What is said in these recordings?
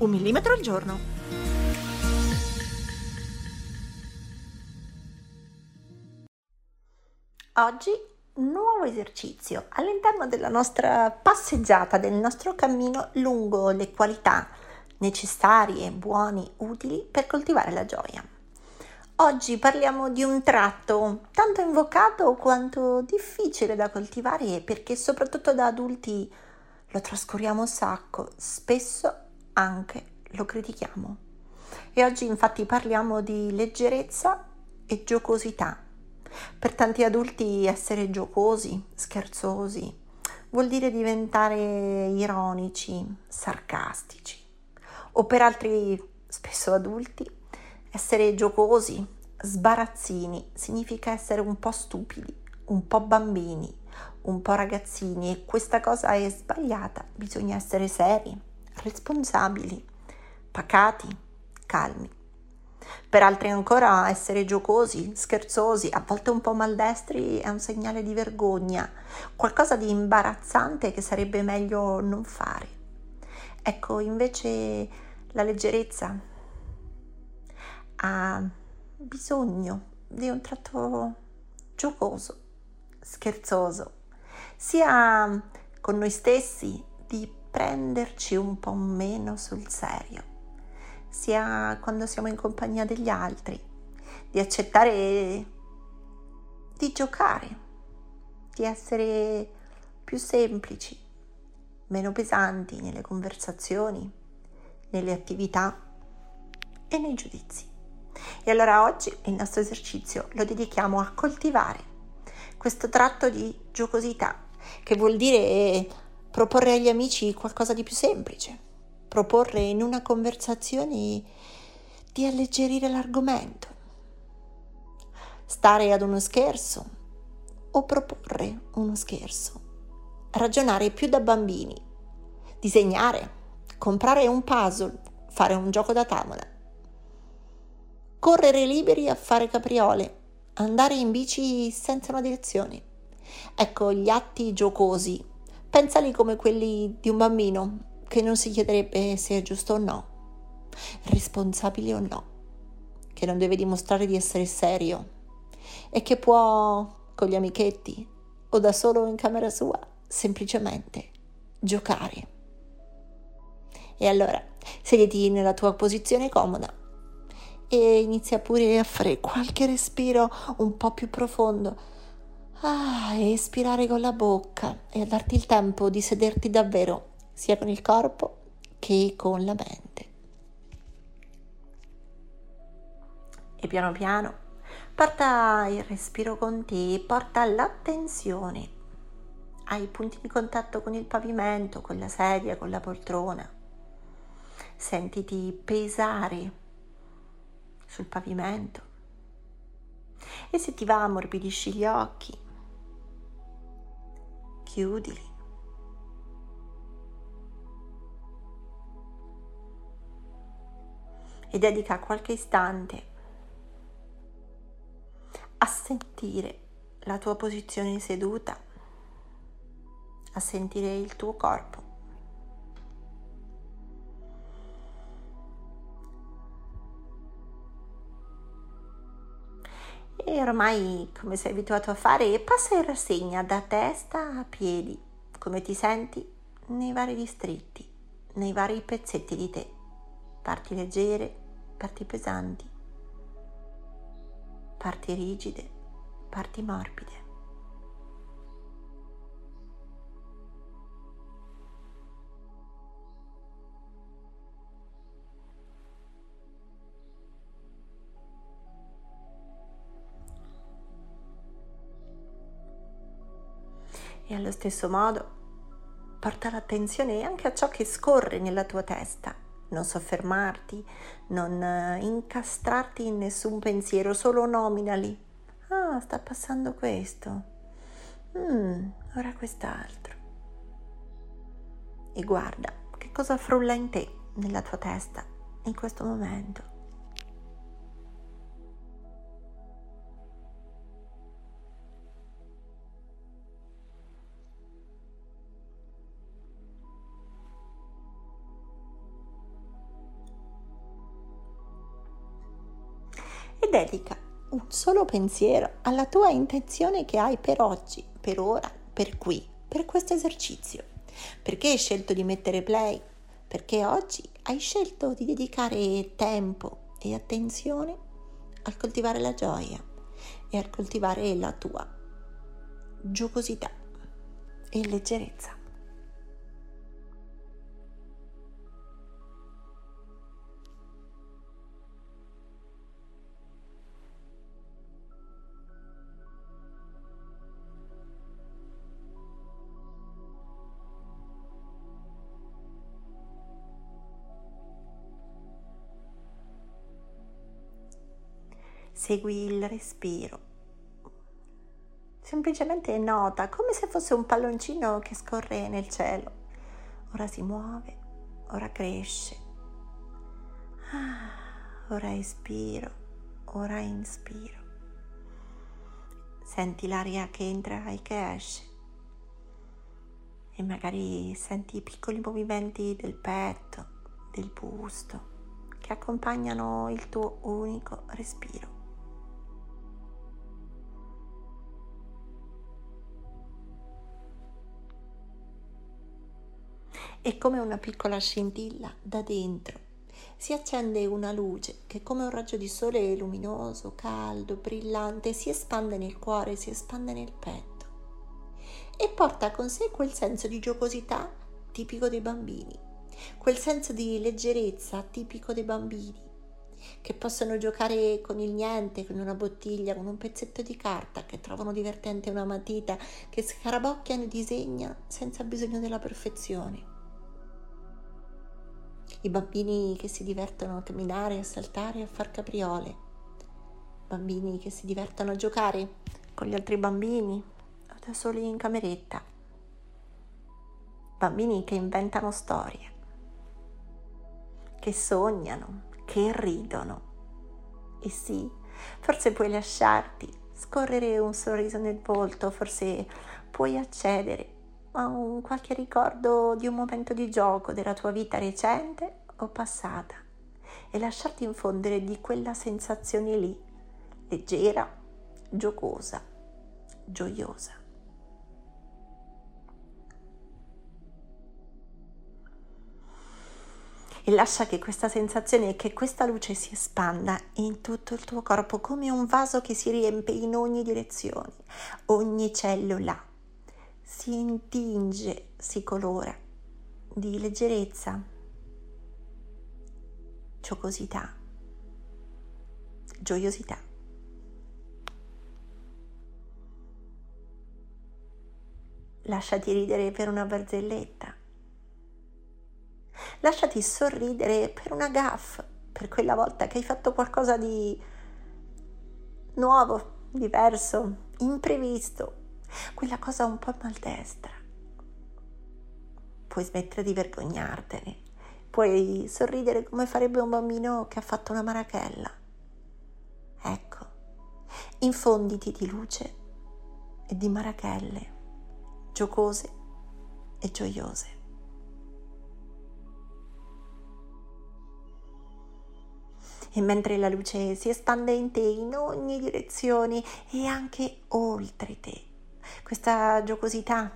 Un millimetro al giorno. Oggi nuovo esercizio all'interno della nostra passeggiata, del nostro cammino lungo le qualità necessarie, buoni, utili per coltivare la gioia. Oggi parliamo di un tratto tanto invocato quanto difficile da coltivare perché soprattutto da adulti lo trascuriamo un sacco, spesso anche lo critichiamo. E oggi infatti parliamo di leggerezza e giocosità per tanti adulti essere giocosi, scherzosi, vuol dire diventare ironici, sarcastici. O per altri, spesso adulti, essere giocosi, sbarazzini, significa essere un po' stupidi, un po' bambini, un po' ragazzini e questa cosa è sbagliata. Bisogna essere seri, responsabili, pacati, calmi per altri ancora essere giocosi, scherzosi, a volte un po' maldestri è un segnale di vergogna, qualcosa di imbarazzante che sarebbe meglio non fare. Ecco, invece la leggerezza ha bisogno di un tratto giocoso, scherzoso, sia con noi stessi di prenderci un po' meno sul serio sia quando siamo in compagnia degli altri, di accettare di giocare, di essere più semplici, meno pesanti nelle conversazioni, nelle attività e nei giudizi. E allora oggi il nostro esercizio lo dedichiamo a coltivare questo tratto di giocosità, che vuol dire proporre agli amici qualcosa di più semplice, proporre in una conversazione di alleggerire l'argomento, stare ad uno scherzo o proporre uno scherzo, ragionare più da bambini, disegnare, comprare un puzzle, fare un gioco da tavola, correre liberi a fare capriole, andare in bici senza una direzione. Ecco, gli atti giocosi, pensali come quelli di un bambino che non si chiederebbe se è giusto o no, responsabile o no, che non deve dimostrare di essere serio e che può con gli amichetti o da solo in camera sua semplicemente giocare. E allora sediti nella tua posizione comoda e inizia pure a fare qualche respiro un po' più profondo. Ah, espirare con la bocca e a darti il tempo di sederti davvero sia con il corpo che con la mente. E piano piano porta il respiro con te, porta l'attenzione ai punti di contatto con il pavimento, con la sedia, con la poltrona. Sentiti pesare sul pavimento e se ti va ammorbidisci gli occhi, chiudili e dedica qualche istante a sentire la tua posizione seduta, a sentire il tuo corpo. E ormai, come sei abituato a fare, passa in rassegna da testa a piedi, come ti senti? Nei vari distretti, nei vari pezzetti di te. Parti leggere, parti pesanti, parti rigide, parti morbide. E allo stesso modo porta l'attenzione anche a ciò che scorre nella tua testa non soffermarti, non eh, incastrarti in nessun pensiero, solo nominali. Ah, sta passando questo. Mm, ora quest'altro. E guarda che cosa frulla in te, nella tua testa, in questo momento. Dedica un solo pensiero alla tua intenzione che hai per oggi, per ora, per qui, per questo esercizio. Perché hai scelto di mettere play? Perché oggi hai scelto di dedicare tempo e attenzione a coltivare la gioia e a coltivare la tua giocosità e leggerezza. Segui il respiro. Semplicemente nota come se fosse un palloncino che scorre nel cielo. Ora si muove, ora cresce. Ah, ora espiro, ora inspiro. Senti l'aria che entra e che esce. E magari senti i piccoli movimenti del petto, del busto, che accompagnano il tuo unico respiro. E come una piccola scintilla da dentro. Si accende una luce che come un raggio di sole luminoso, caldo, brillante si espande nel cuore, si espande nel petto. E porta con sé quel senso di giocosità tipico dei bambini, quel senso di leggerezza tipico dei bambini che possono giocare con il niente, con una bottiglia, con un pezzetto di carta, che trovano divertente una matita, che scarabocchiano e disegna senza bisogno della perfezione i bambini che si divertono a camminare, a saltare, a far capriole, bambini che si divertono a giocare con gli altri bambini o da soli in cameretta, bambini che inventano storie, che sognano, che ridono. E sì, forse puoi lasciarti scorrere un sorriso nel volto, forse puoi accedere a un qualche ricordo di un momento di gioco della tua vita recente o passata e lasciarti infondere di quella sensazione lì, leggera, giocosa, gioiosa. E lascia che questa sensazione, che questa luce si espanda in tutto il tuo corpo come un vaso che si riempie in ogni direzione, ogni cellula si intinge, si colora di leggerezza, giocosità, gioiosità. Lasciati ridere per una barzelletta. Lasciati sorridere per una gaffa, per quella volta che hai fatto qualcosa di nuovo, diverso, imprevisto, quella cosa un po' maldestra. Puoi smettere di vergognartene, puoi sorridere come farebbe un bambino che ha fatto una marachella. Ecco, infonditi di luce e di marachelle, giocose e gioiose. e mentre la luce si espande in te in ogni direzione e anche oltre te, questa giocosità,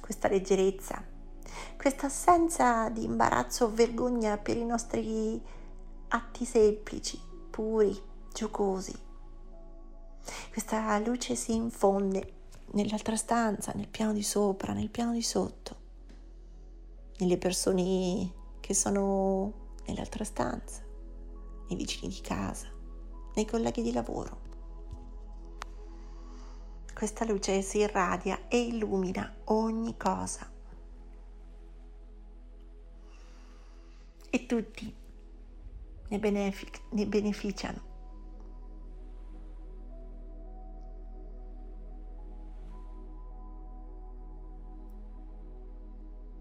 questa leggerezza, questa assenza di imbarazzo o vergogna per i nostri atti semplici, puri, giocosi. Questa luce si infonde nell'altra stanza, nel piano di sopra, nel piano di sotto, nelle persone che sono nell'altra stanza, nei vicini di casa, nei colleghi di lavoro questa luce si irradia e illumina ogni cosa. e tutti ne, benefic- ne beneficiano.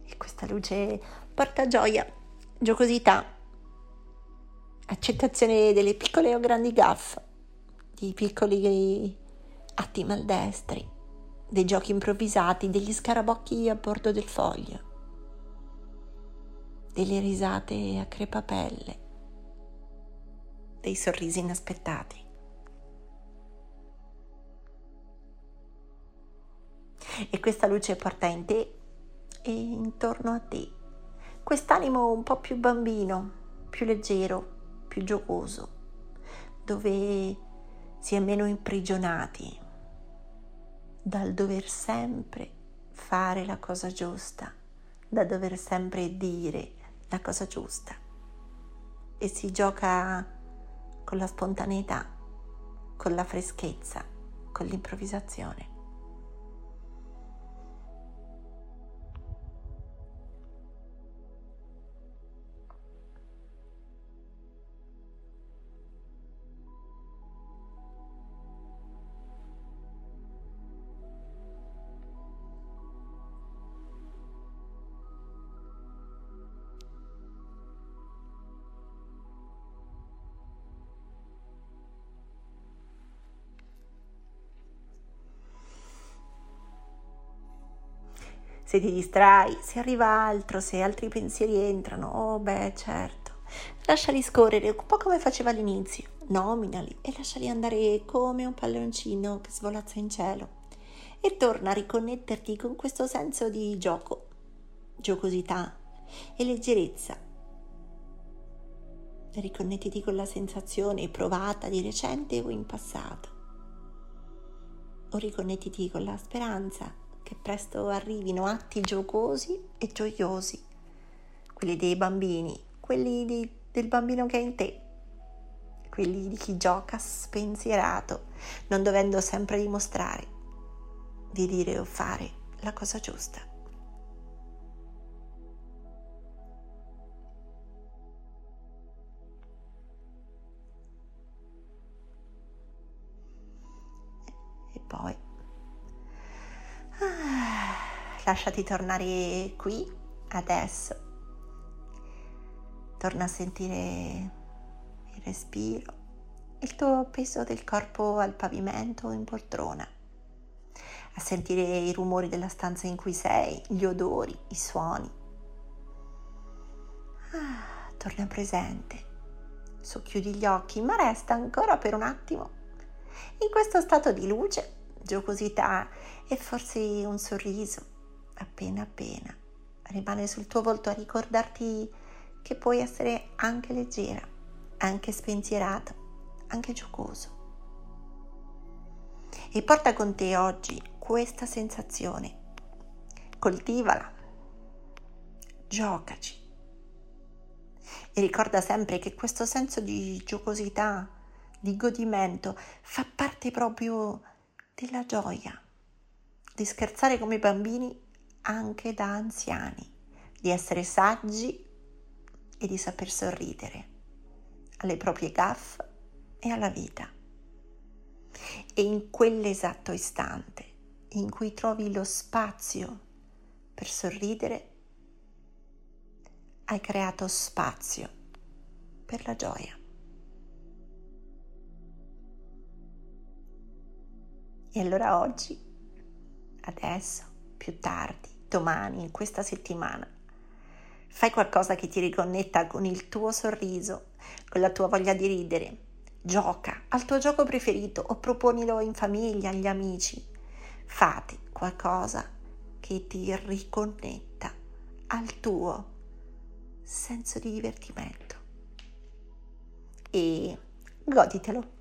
E questa luce porta gioia, giocosità, accettazione delle piccole o grandi gaffe, di piccoli atti maldestri, dei giochi improvvisati, degli scarabocchi a bordo del foglio, delle risate a crepapelle, dei sorrisi inaspettati. E questa luce porta in te e intorno a te quest'animo un po' più bambino, più leggero, più giocoso, dove si è meno imprigionati dal dover sempre fare la cosa giusta, da dover sempre dire la cosa giusta. E si gioca con la spontaneità, con la freschezza, con l'improvvisazione. Se ti distrai, se arriva altro, se altri pensieri entrano, oh beh certo, lasciali scorrere un po' come faceva all'inizio, nominali e lasciali andare come un palloncino che svolazza in cielo e torna a riconnetterti con questo senso di gioco, giocosità e leggerezza. Riconnettiti con la sensazione provata di recente o in passato. O riconnettiti con la speranza che presto arrivino atti giocosi e gioiosi, quelli dei bambini, quelli di, del bambino che è in te, quelli di chi gioca spensierato, non dovendo sempre dimostrare di dire o fare la cosa giusta. Lasciati tornare qui, adesso. Torna a sentire il respiro, il tuo peso del corpo al pavimento o in poltrona, a sentire i rumori della stanza in cui sei, gli odori, i suoni. Ah, torna presente, socchiudi gli occhi, ma resta ancora per un attimo in questo stato di luce, giocosità e forse un sorriso appena appena rimane sul tuo volto a ricordarti che puoi essere anche leggera, anche spensierato, anche giocoso. E porta con te oggi questa sensazione. Coltivala, giocaci. E ricorda sempre che questo senso di giocosità, di godimento, fa parte proprio della gioia, di scherzare come i bambini anche da anziani, di essere saggi e di saper sorridere alle proprie gaffe e alla vita. E in quell'esatto istante in cui trovi lo spazio per sorridere, hai creato spazio per la gioia. E allora oggi, adesso, più tardi, domani, in questa settimana. Fai qualcosa che ti riconnetta con il tuo sorriso, con la tua voglia di ridere. Gioca al tuo gioco preferito o proponilo in famiglia, agli amici. Fate qualcosa che ti riconnetta al tuo senso di divertimento. E goditelo.